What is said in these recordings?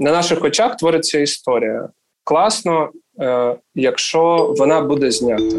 на наших очах твориться історія. Класно, е, якщо вона буде знята.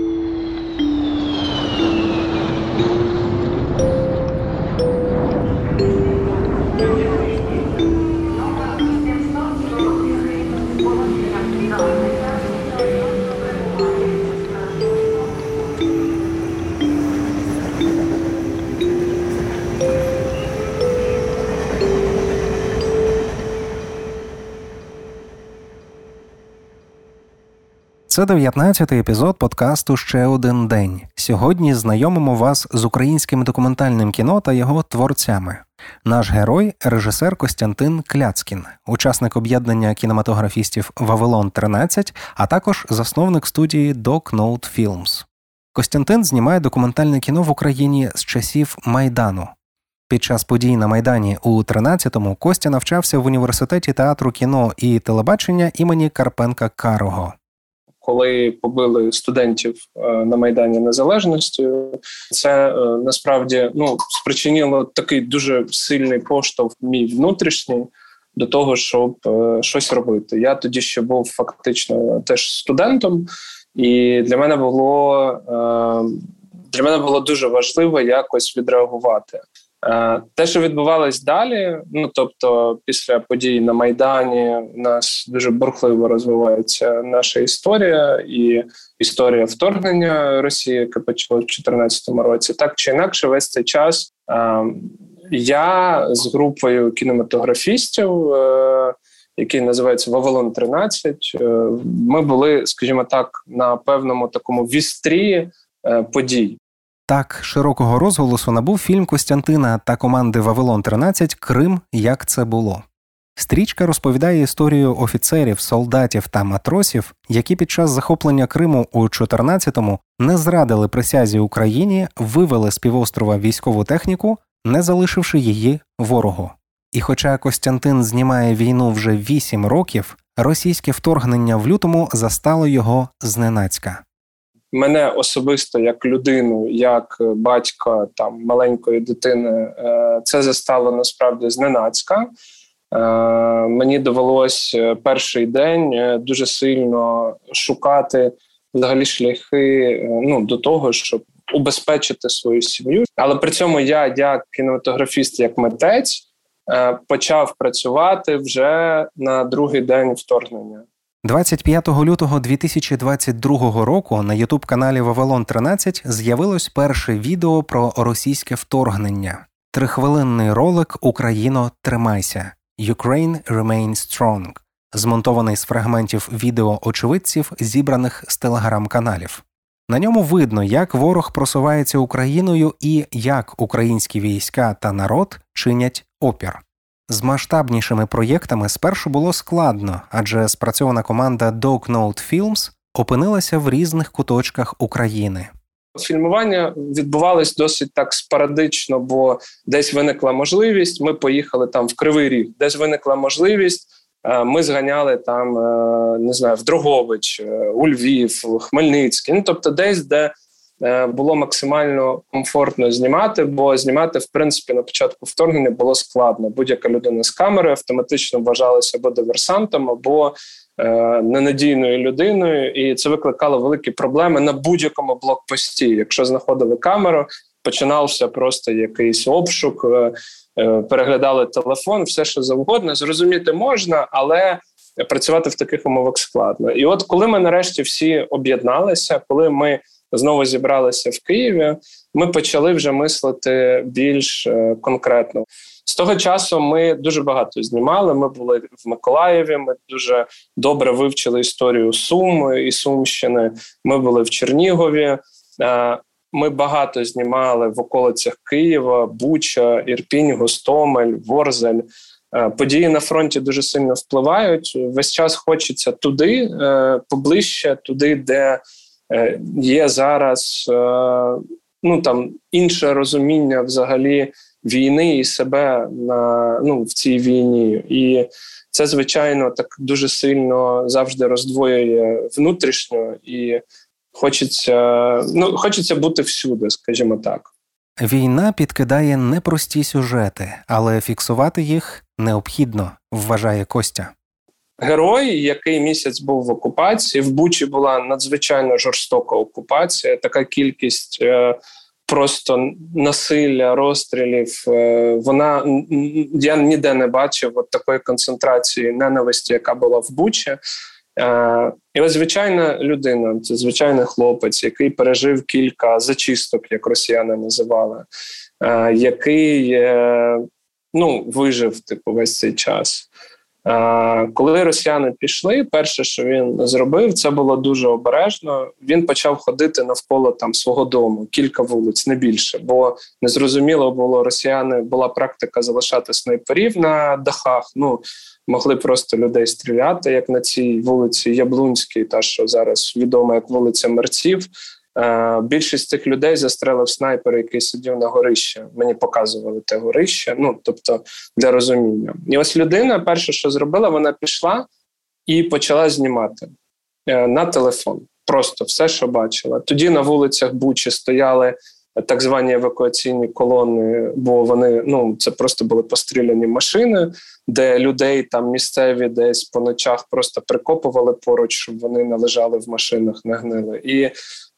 Це 19-й епізод подкасту Ще один день. Сьогодні знайомимо вас з українським документальним кіно та його творцями. Наш герой режисер Костянтин Кляцкін, учасник об'єднання кінематографістів Вавилон 13, а також засновник студії Doc Note Films. Костянтин знімає документальне кіно в Україні з часів Майдану. Під час подій на Майдані у 13-му Костя навчався в університеті театру кіно і телебачення імені Карпенка Карого коли побили студентів е, на майдані незалежності, це е, насправді ну спричинило такий дуже сильний поштовх мій внутрішній. До того, щоб е, щось робити. Я тоді ще був фактично теж студентом, і для мене було е, для мене було дуже важливо якось відреагувати. Е, те, що відбувалось далі, ну тобто, після подій на Майдані, у нас дуже бурхливо розвивається наша історія і історія вторгнення Росії, яке почалося в 2014 році, так чи інакше, весь цей час е, я з групою кінематографістів, е, який називається Вавилон 13 Ми були, скажімо так, на певному такому вістрі подій. Так, широкого розголосу набув фільм Костянтина та команди Вавилон 13 Крим. Як це було. Стрічка розповідає історію офіцерів, солдатів та матросів, які під час захоплення Криму у 14-му не зрадили присязі Україні, вивели з півострова військову техніку, не залишивши її ворогу. І хоча Костянтин знімає війну вже 8 років, російське вторгнення в лютому застало його зненацька мене особисто як людину, як батька там маленької дитини, е, це застало насправді зненацька. Е, мені довелось е, перший день дуже сильно шукати взагалі шляхи ну, до того, щоб убезпечити свою сім'ю. Але при цьому я, як кінематографіст, як митець, почав працювати вже на другий день вторгнення. 25 лютого 2022 року на ютуб-каналі Вавилон 13 з'явилось перше відео про російське вторгнення. Трихвилинний ролик Україно тримайся Ukraine Remain Strong, змонтований з фрагментів відео очевидців, зібраних з телеграм-каналів. На ньому видно, як ворог просувається Україною і як українські війська та народ чинять опір. З масштабнішими проєктами спершу було складно, адже спрацьована команда Dog Note Films опинилася в різних куточках України. Фільмування відбувалось досить так спорадично, бо десь виникла можливість. Ми поїхали там в Кривий Ріг, десь виникла можливість. Е, ми зганяли там, е, не знаю, в Дрогович, е, у Львів, Хмельницький. Ну тобто, десь де було максимально комфортно знімати, бо знімати в принципі на початку вторгнення було складно. Будь-яка людина з камери автоматично вважалася або диверсантом, або е, ненадійною людиною, і це викликало великі проблеми на будь-якому блокпості. Якщо знаходили камеру, починався просто якийсь обшук. Е, е Переглядали телефон, все що завгодно. Зрозуміти можна, але працювати в таких умовах складно. І от коли ми нарешті всі об'єдналися, коли ми знову зібралися в Києві, ми почали вже мислити більш е, конкретно. З того часу ми дуже багато знімали. Ми були в Миколаєві. Ми дуже добре вивчили історію Сум і Сумщини. Ми були в Чернігові. Е, ми багато знімали в околицях Києва, Буча, Ірпінь, Гостомель, Ворзель. Е, події на фронті дуже сильно впливають. Весь час хочеться туди, поближче, туди, де є зараз е, ну там інше розуміння взагалі війни і себе на ну в цій війні, і це звичайно так дуже сильно завжди роздвоює внутрішньо і хочеться ну хочеться бути всюди, скажімо так. Війна підкидає непрості сюжети, але фіксувати їх необхідно, вважає Костя. Герой, який місяць був в окупації. В Бучі була надзвичайно жорстока окупація. Така кількість е, просто насилля, розстрілів. Е, вона я ніде не бачив от такої концентрації ненависті, яка була в Бучі. Е, і ось звичайна людина, це звичайний хлопець, який пережив кілька зачисток, як росіяни називали, е, який ну, вижив типу весь цей час. Коли росіяни пішли, перше, що він зробив, це було дуже обережно. Він почав ходити навколо там свого дому, кілька вулиць, не більше, бо незрозуміло було росіяни. Була практика залишати снайперів на дахах. Ну могли просто людей стріляти, як на цій вулиці Яблунській, та що зараз відома як вулиця Мерців. Е, більшість цих людей застрелив снайпер, який сидів на горищі. Мені показували те горище. Ну тобто для розуміння. І ось людина, перше, що зробила, вона пішла і почала знімати е, на телефон. Просто все, що бачила. Тоді на вулицях Бучі стояли так звані евакуаційні колони, бо вони ну це просто були постріляні машини, де людей там місцеві десь по ночах просто прикопували поруч, щоб вони належали в машинах, не гнили. І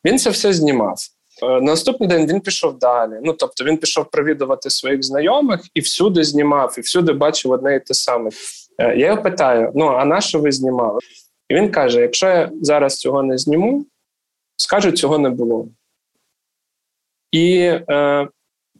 він це все знімав. Е, на наступний день він пішов далі. Ну тобто він пішов провідувати своїх знайомих і всюди знімав, і всюди бачив одне і те саме. Е, я його питаю: ну а на що ви знімали? І він каже: якщо я зараз цього не зніму, скажуть, цього не було. І е,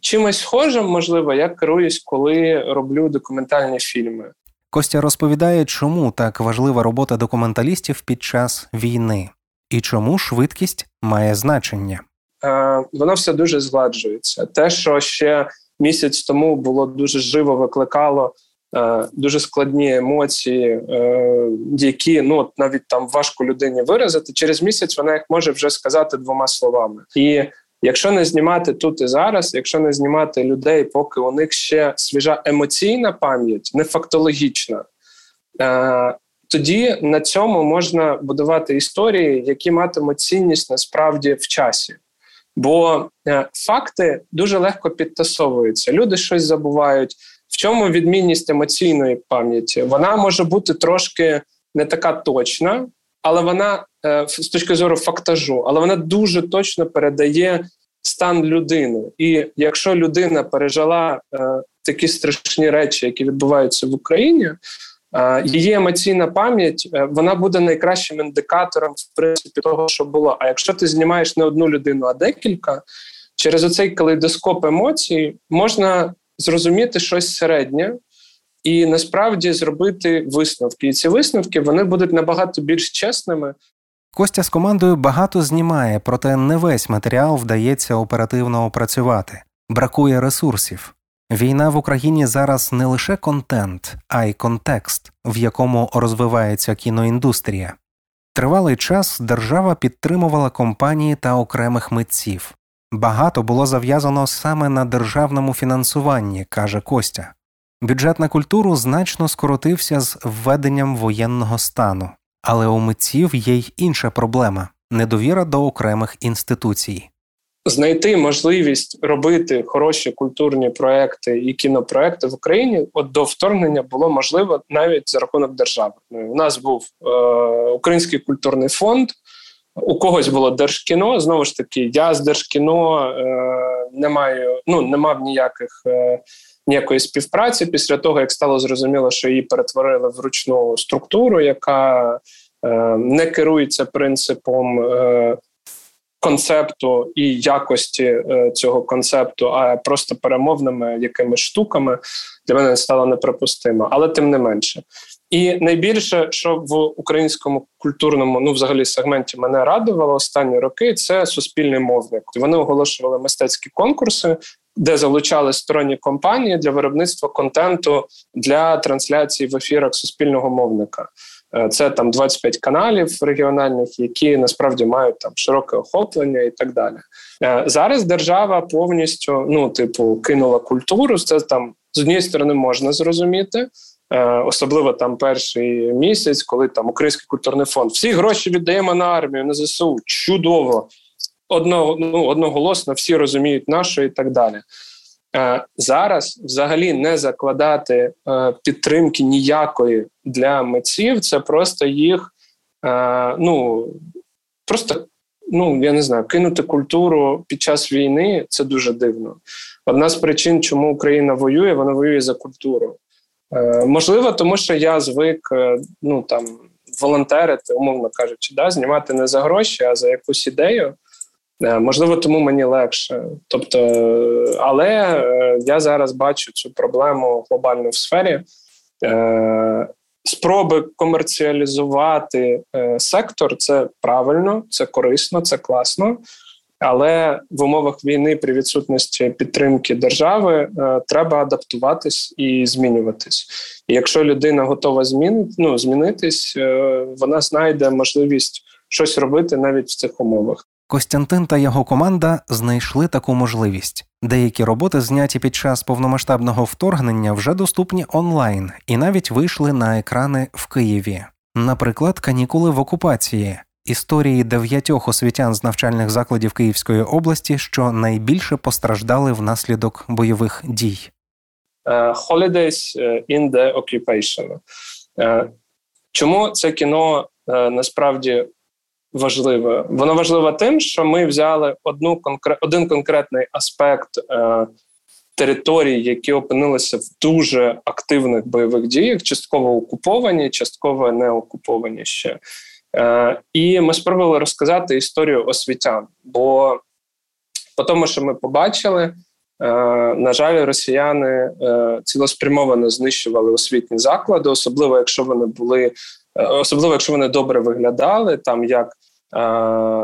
чимось схожим, можливо, я керуюсь, коли роблю документальні фільми. Костя розповідає, чому так важлива робота документалістів під час війни і чому швидкість має значення. Е, Воно все дуже згладжується. Те, що ще місяць тому було дуже живо, викликало е, дуже складні емоції, е, які ну навіть там важко людині виразити. Через місяць вона їх може вже сказати двома словами. І якщо не знімати тут і зараз, якщо не знімати людей, поки у них ще свіжа емоційна пам'ять, не фактологічна. Тоді на цьому можна будувати історії, які матимуть цінність насправді в часі. Бо е, факти дуже легко підтасовуються. Люди щось забувають. В чому відмінність емоційної пам'яті? Вона може бути трошки не така точна, але вона е, з точки зору фактажу, але вона дуже точно передає стан людини. І якщо людина пережила е, такі страшні речі, які відбуваються в Україні, Її емоційна пам'ять е, вона буде найкращим індикатором в принципі того, що було. А якщо ти знімаєш не одну людину, а декілька, через оцей калейдоскоп емоцій можна зрозуміти щось середнє і насправді зробити висновки. І ці висновки вони будуть набагато більш чесними. Костя з командою багато знімає, проте не весь матеріал вдається оперативно опрацювати. Бракує ресурсів. Війна в Україні зараз не лише контент, а й контекст, в якому розвивається кіноіндустрія. Тривалий час держава підтримувала компанії та окремих митців. Багато було зав'язано саме на державному фінансуванні, каже Костя. Бюджет на культуру значно скоротився з введенням воєнного стану, але у митців є й інша проблема недовіра до окремих інституцій знайти можливість робити хороші культурні проекти і кінопроекти в Україні от до вторгнення було можливо навіть за рахунок держави. Ну, у нас був е, Український культурний фонд. У когось було держкіно. Знову ж таки, я з держкіно е, не маю, ну не мав ніяких е, ніякої співпраці після того, як стало зрозуміло, що її перетворили в ручну структуру, яка е, не керується принципом е, концепту і якості е, цього концепту, а просто перемовними якимись штуками для мене стало неприпустимо, але тим не менше. І найбільше, що в українському культурному, ну взагалі сегменті мене радувало останні роки, це суспільний мовник. Вони оголошували мистецькі конкурси, де залучали сторонні компанії для виробництва контенту для трансляції в ефірах суспільного мовника. Е, це там 25 каналів регіональних, які насправді мають там широке охоплення і так далі. Е, зараз держава повністю ну, типу, кинула культуру. Це там з однієї сторони можна зрозуміти. Е, особливо там перший місяць, коли там Український культурний фонд всі гроші віддаємо на армію, на ЗСУ. Чудово, Одно, ну, одноголосно всі розуміють нашу і так далі. Зараз взагалі не закладати підтримки ніякої для митців, це просто їх ну просто ну я не знаю, кинути культуру під час війни це дуже дивно. Одна з причин, чому Україна воює, вона воює за культуру. Е, Можливо, тому що я звик е, ну там волонтерити, умовно кажучи, да, знімати не за гроші, а за якусь ідею. Е, можливо, тому мені легше. Тобто, але е, я зараз бачу цю проблему глобально в сфері. Е, спроби комерціалізувати сектор це правильно, це корисно, це класно. Але в умовах війни при відсутності підтримки держави треба адаптуватись і змінюватись. І якщо людина готова змін, ну, змінитись, вона знайде можливість щось робити навіть в цих умовах. Костянтин та його команда знайшли таку можливість. Деякі роботи, зняті під час повномасштабного вторгнення, вже доступні онлайн і навіть вийшли на екрани в Києві. Наприклад, канікули в окупації. Історії дев'ятьох освітян з навчальних закладів Київської області, що найбільше постраждали внаслідок бойових дій. Uh, holidays in the occupation. Uh, чому це кіно uh, насправді важливе. Воно важливе тим, що ми взяли одну конкрет, один конкретний аспект е, територій, які опинилися в дуже активних бойових діях, частково окуповані, частково не окуповані ще. Е, І ми спробували розказати історію освітян. Бо по тому, що ми побачили, е, на жаль, росіяни е, цілеспрямовано знищували освітні заклади, особливо якщо вони були. Е, особливо, якщо вони добре виглядали, там як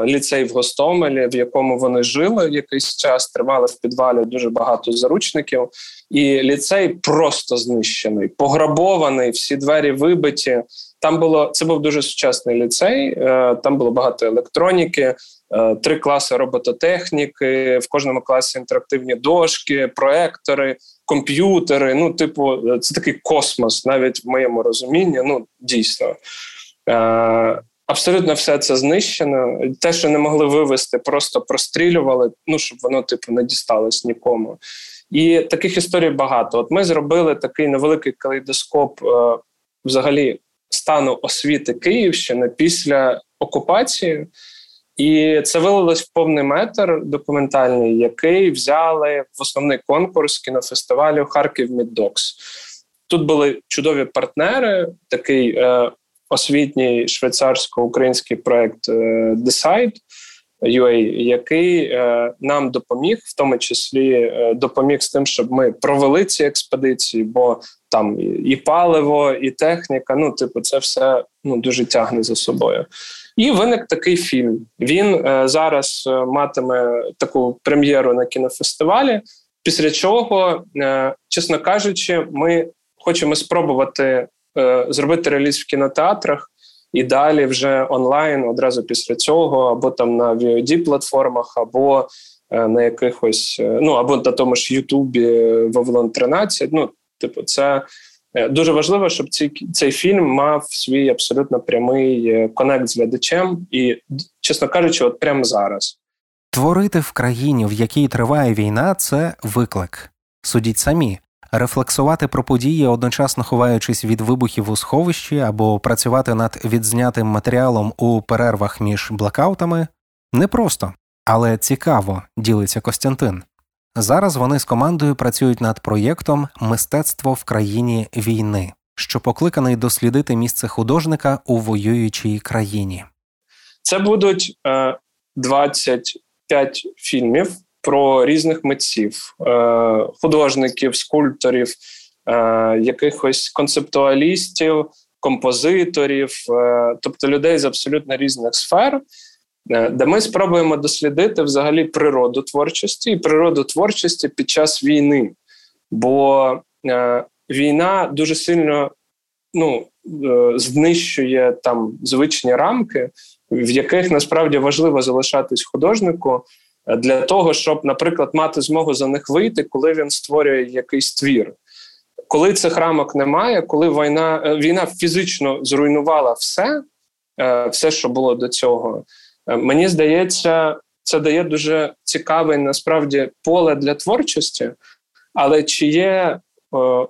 ліцей в Гостомелі, в якому вони жили якийсь час, тривали в підвалі дуже багато заручників, і ліцей просто знищений, пограбований, всі двері вибиті. Там було це був дуже сучасний ліцей. Е, там було багато електроніки, е, три класи робототехніки. В кожному класі інтерактивні дошки, проектори, комп'ютери. Ну, типу, це такий космос, навіть в моєму розумінні. Ну, дійсно. Абсолютно все це знищено. Те, що не могли вивести, просто прострілювали, ну щоб воно типу не дісталось нікому. І таких історій багато. От ми зробили такий невеликий калейдоскоп е, взагалі стану освіти Київщини після окупації, і це вилилось в повний метр документальний, який взяли в основний конкурс кінофестивалю Харків Міддокс. Тут були чудові партнери, такий е, освітній швейцарсько-український проект е, Decide UA, який е, нам допоміг, в тому числі е, допоміг з тим, щоб ми провели ці експедиції, бо там і паливо, і техніка. Ну, типу, це все ну дуже тягне за собою. І виник такий фільм. Він зараз матиме таку прем'єру на кінофестивалі. Після чого, чесно кажучи, ми хочемо спробувати зробити реліз в кінотеатрах і далі вже онлайн одразу після цього, або там на VOD платформах, або е, на якихось, е, ну або на тому ж Ютубі Вавилон 13. Ну, типу, це. Дуже важливо, щоб цей цей фільм мав свій абсолютно прямий конект з глядачем, і, чесно кажучи, от прямо зараз творити в країні, в якій триває війна, це виклик. Судіть самі, рефлексувати про події, одночасно ховаючись від вибухів у сховищі або працювати над відзнятим матеріалом у перервах між блокаутами непросто, але цікаво, ділиться Костянтин. Зараз вони з командою працюють над проєктом Мистецтво в країні війни, що покликаний дослідити місце художника у воюючій країні. Це будуть е, 25 фільмів про різних митців, е, художників, скульпторів, е, якихось концептуалістів, композиторів, е, тобто людей з абсолютно різних сфер. Де ми спробуємо дослідити взагалі природу творчості і природу творчості під час війни. Бо війна дуже сильно ну, знищує там звичні рамки, в яких насправді важливо залишатись художнику для того, щоб, наприклад, мати змогу за них вийти, коли він створює якийсь твір. Коли цих рамок немає, коли війна е, війна фізично зруйнувала все, е, все, що було до цього, е, мені здається, це дає дуже цікаве насправді поле для творчості, Але чи є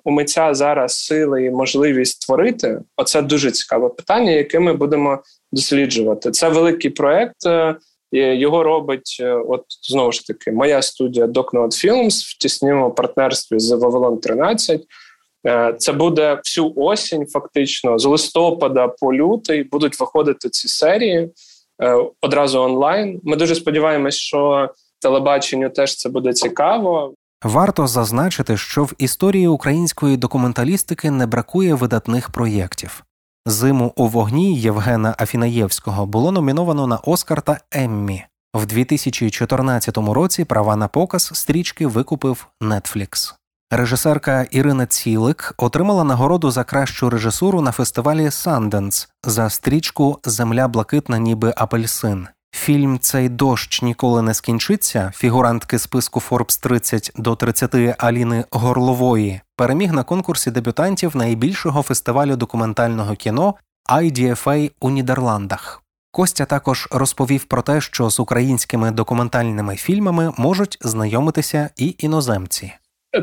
у митця зараз сили і можливість творити? Оце дуже цікаве питання, яке ми будемо досліджувати. Це великий проект. Е, його робить, е, от знову ж таки, моя студія DocNote Films в тісному партнерстві з Вавилон 13. Е, це буде всю осінь, фактично, з листопада по лютий будуть виходити ці серії одразу онлайн. Ми дуже сподіваємось, що телебаченню теж це буде цікаво. Варто зазначити, що в історії української документалістики не бракує видатних проєктів. Зиму у вогні Євгена Афінаєвського було номіновано на Оскар та Еммі. В 2014 році права на показ стрічки викупив Netflix. Режисерка Ірина Цілик отримала нагороду за кращу режисуру на фестивалі Sundance за стрічку Земля блакитна, ніби апельсин. Фільм Цей дощ ніколи не скінчиться. Фігурантки списку Forbes 30 до 30 Аліни Горлової переміг на конкурсі дебютантів найбільшого фестивалю документального кіно IDFA у Нідерландах. Костя також розповів про те, що з українськими документальними фільмами можуть знайомитися і іноземці.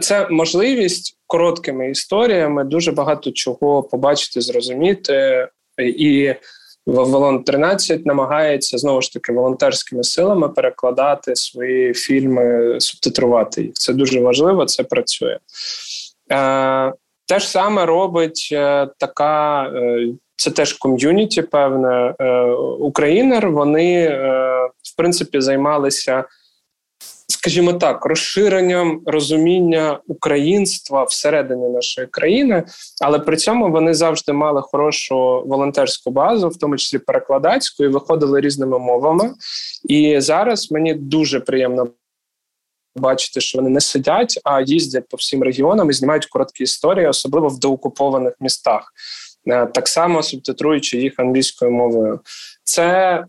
Це можливість короткими історіями дуже багато чого побачити, зрозуміти і. Вавилон 13 намагається знову ж таки волонтерськими силами перекладати свої фільми, субтитрувати їх. Це дуже важливо, це працює. Е, Те ж саме робить е, така, е, це теж ком'юніті, певне, е, Українер. Вони е, в принципі займалися скажімо так, розширенням розуміння українства всередині нашої країни, але при цьому вони завжди мали хорошу волонтерську базу, в тому числі перекладацьку, і виходили різними мовами. І зараз мені дуже приємно. Бачити, що вони не сидять, а їздять по всім регіонам і знімають короткі історії, особливо в деокупованих містах, е, так само субтитруючи їх англійською мовою. Це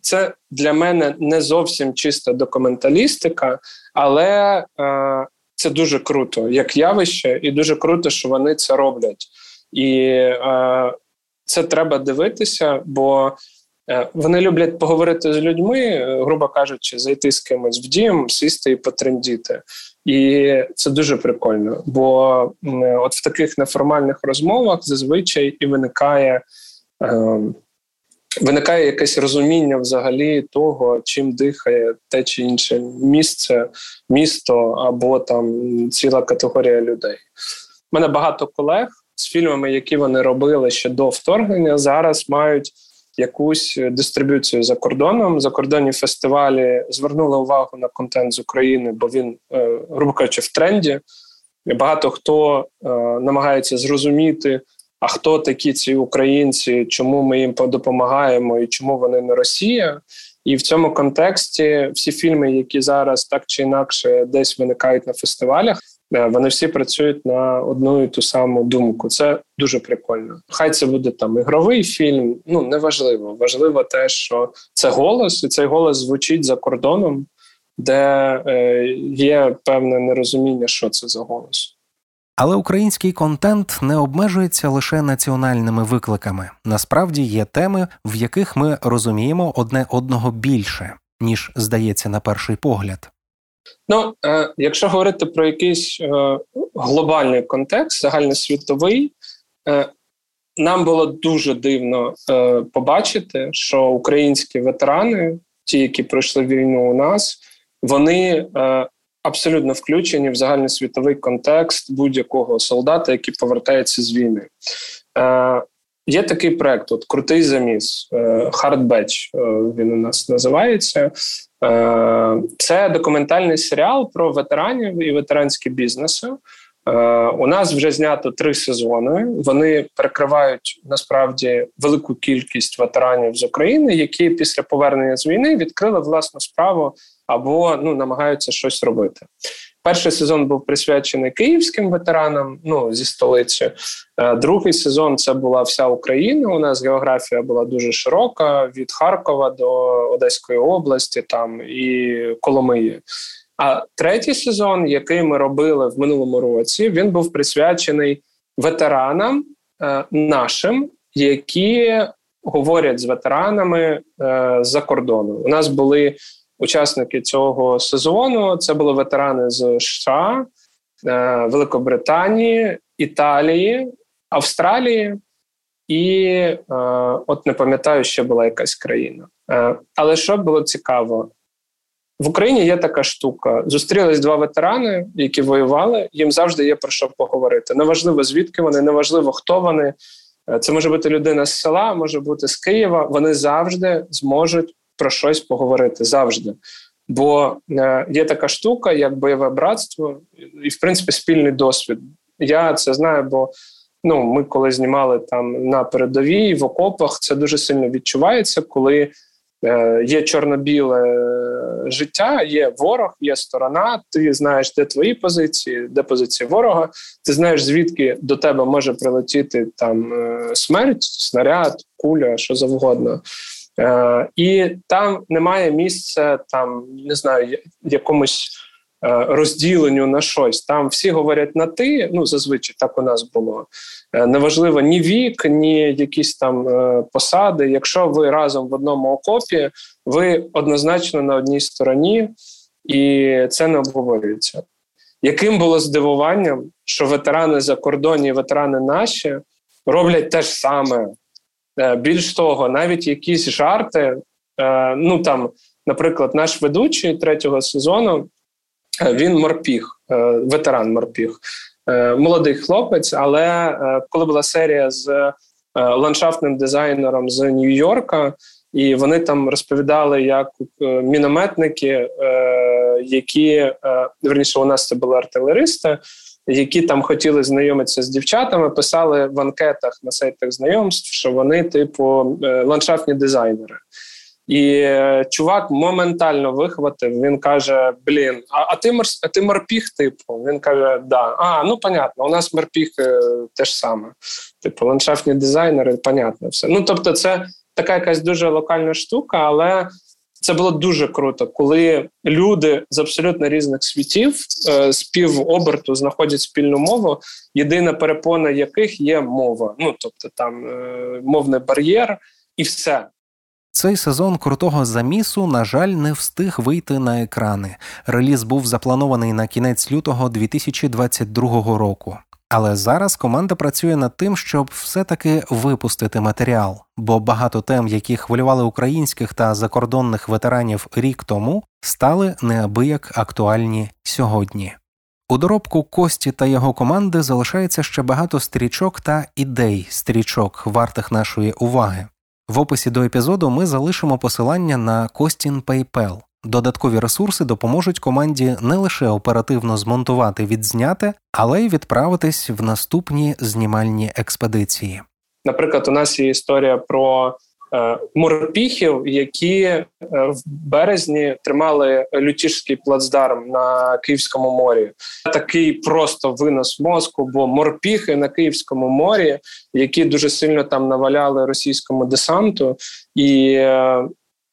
це для мене не зовсім чиста документалістика, але е, це дуже круто, як явище, і дуже круто, що вони це роблять. І е, це треба дивитися, бо вони люблять поговорити з людьми, грубо кажучи, зайти з кимось в дім, сісти і потрендіти. І це дуже прикольно. Бо от в таких неформальних розмовах зазвичай і виникає. Виникає якесь розуміння взагалі того, чим дихає те чи інше місце, місто або там ціла категорія людей. У мене багато колег з фільмами, які вони робили ще до вторгнення, зараз мають якусь дистриб'юцію за кордоном. Закордонні фестивалі звернули увагу на контент з України, бо він, е, грубо кажучи, в тренді. Багато хто е, намагається зрозуміти а хто такі ці українці, чому ми їм допомагаємо і чому вони не Росія? І в цьому контексті всі фільми, які зараз так чи інакше десь виникають на фестивалях, е, вони всі працюють на одну і ту саму думку. Це дуже прикольно. Хай це буде там ігровий фільм. Ну неважливо. Важливо те, що це голос, і цей голос звучить за кордоном, де е, є певне нерозуміння, що це за голос. Але український контент не обмежується лише національними викликами. Насправді є теми, в яких ми розуміємо одне одного більше, ніж здається на перший погляд. Ну, е, якщо говорити про якийсь е, глобальний контекст, загальносвітовий, е, нам було дуже дивно е, побачити, що українські ветерани, ті, які пройшли війну у нас, вони е, абсолютно включені в загальносвітовий контекст будь-якого солдата, який повертається з війни. Е, Є такий проект, от крутий заміс, Hard Batch. Він у нас називається. Е, Це документальний серіал про ветеранів і ветеранські бізнеси. Е, у нас вже знято три сезони. Вони перекривають насправді велику кількість ветеранів з України, які після повернення з війни відкрили власну справу або ну намагаються щось робити. Перший сезон був присвячений київським ветеранам, ну зі столиці. Е, другий сезон це була вся Україна. У нас географія була дуже широка від Харкова до Одеської області, там і Коломиї. А третій сезон, який ми робили в минулому році, він був присвячений ветеранам е, нашим, які говорять з ветеранами е, за кордону. У нас були учасники цього сезону. Це були ветерани з США, Великобританії, Італії, Австралії. І е, от не пам'ятаю, що була якась країна. Е, але що було цікаво, в Україні є така штука: зустрілись два ветерани, які воювали. Їм завжди є про що поговорити. Неважливо, звідки вони, неважливо, хто вони. Е, це може бути людина з села, може бути з Києва. Вони завжди зможуть про щось поговорити. Завжди. Бо е, є така штука, як бойове братство, і в принципі спільний досвід. Я це знаю, бо ну ми коли знімали там на передовій в окопах, це дуже сильно відчувається, коли е, є чорно-біле життя, є ворог, є сторона. Ти знаєш, де твої позиції, де позиції ворога. Ти знаєш, звідки до тебе може прилетіти там е, смерть, снаряд, куля, що завгодно. Е, І там немає місця, там не знаю, якомусь. Е, розділенню на щось. Там всі говорять на ти. Ну зазвичай так у нас було. Е, неважливо ні вік, ні якісь там е, посади. Якщо ви разом в одному окопі, ви однозначно на одній стороні, і це не обговорюється. Яким було здивуванням, що ветерани за кордоні, ветерани наші роблять те ж саме. Більш того, навіть якісь жарти. Ну там, наприклад, наш ведучий третього сезону Е, він морпіг, е, ветеран морпіг, е, молодий хлопець. Але коли була серія з ландшафтним дизайнером з Нью-Йорка, і вони там розповідали, як мінометники, які верніше у нас це були артилеристи. Які там хотіли знайомитися з дівчатами, писали в анкетах на сайтах знайомств, що вони, типу, ландшафтні дизайнери. І е, чувак моментально вихватив. Він каже: Блін, а а ти морс, а ти морпіг, типу? Він каже, да. А, ну понятно, у нас морпіг е, те ж саме. Типу, ландшафтні дизайнери, понятно, все. Ну тобто, це така якась дуже локальна штука, але це було дуже круто, коли люди з абсолютно різних світів е, з півоберту знаходять спільну мову. Єдина перепона яких є мова. Ну тобто, там е, мовний бар'єр, і все. Цей сезон крутого замісу, на жаль, не встиг вийти на екрани. Реліз був запланований на кінець лютого 2022 року. Але зараз команда працює над тим, щоб все-таки випустити матеріал, бо багато тем, які хвилювали українських та закордонних ветеранів рік тому, стали неабияк актуальні сьогодні. У доробку Кості та його команди залишається ще багато стрічок та ідей стрічок, вартих нашої уваги. В описі до епізоду ми залишимо посилання на Костін PayPal. Додаткові ресурси допоможуть команді не лише оперативно змонтувати відзняте, але й відправитись в наступні знімальні експедиції. Наприклад, у нас є історія про Е, морпіхів, які е, в березні тримали лютішський плацдарм на Київському морі. Такий просто винос мозку, бо морпіхи на Київському морі, які дуже сильно там наваляли російському десанту, і е,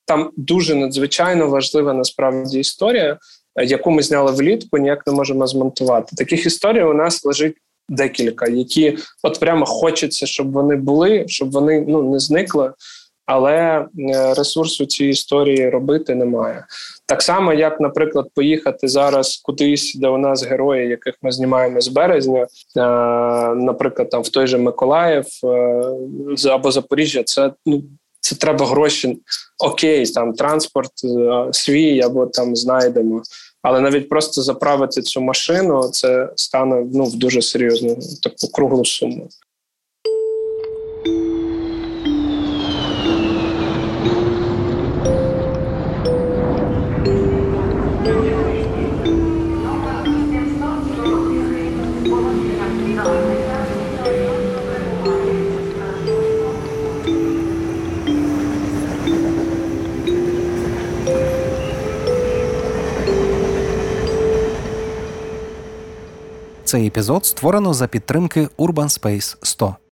там дуже надзвичайно важлива насправді історія, яку ми зняли влітку, ніяк не можемо змонтувати. Таких історій у нас лежить. Декілька, які от прямо хочеться, щоб вони були, щоб вони ну не зникли але е, ресурсу цієї історії робити немає. Так само, як, наприклад, поїхати зараз кудись, де у нас герої, яких ми знімаємо з березня, е, наприклад, там в той же Миколаїв е, або Запоріжжя, це ну. Це треба гроші, окей, там транспорт свій або там знайдемо. Але навіть просто заправити цю машину це стане ну в дуже серйозну таку круглу суму. Цей епізод створено за підтримки Urban Space 100.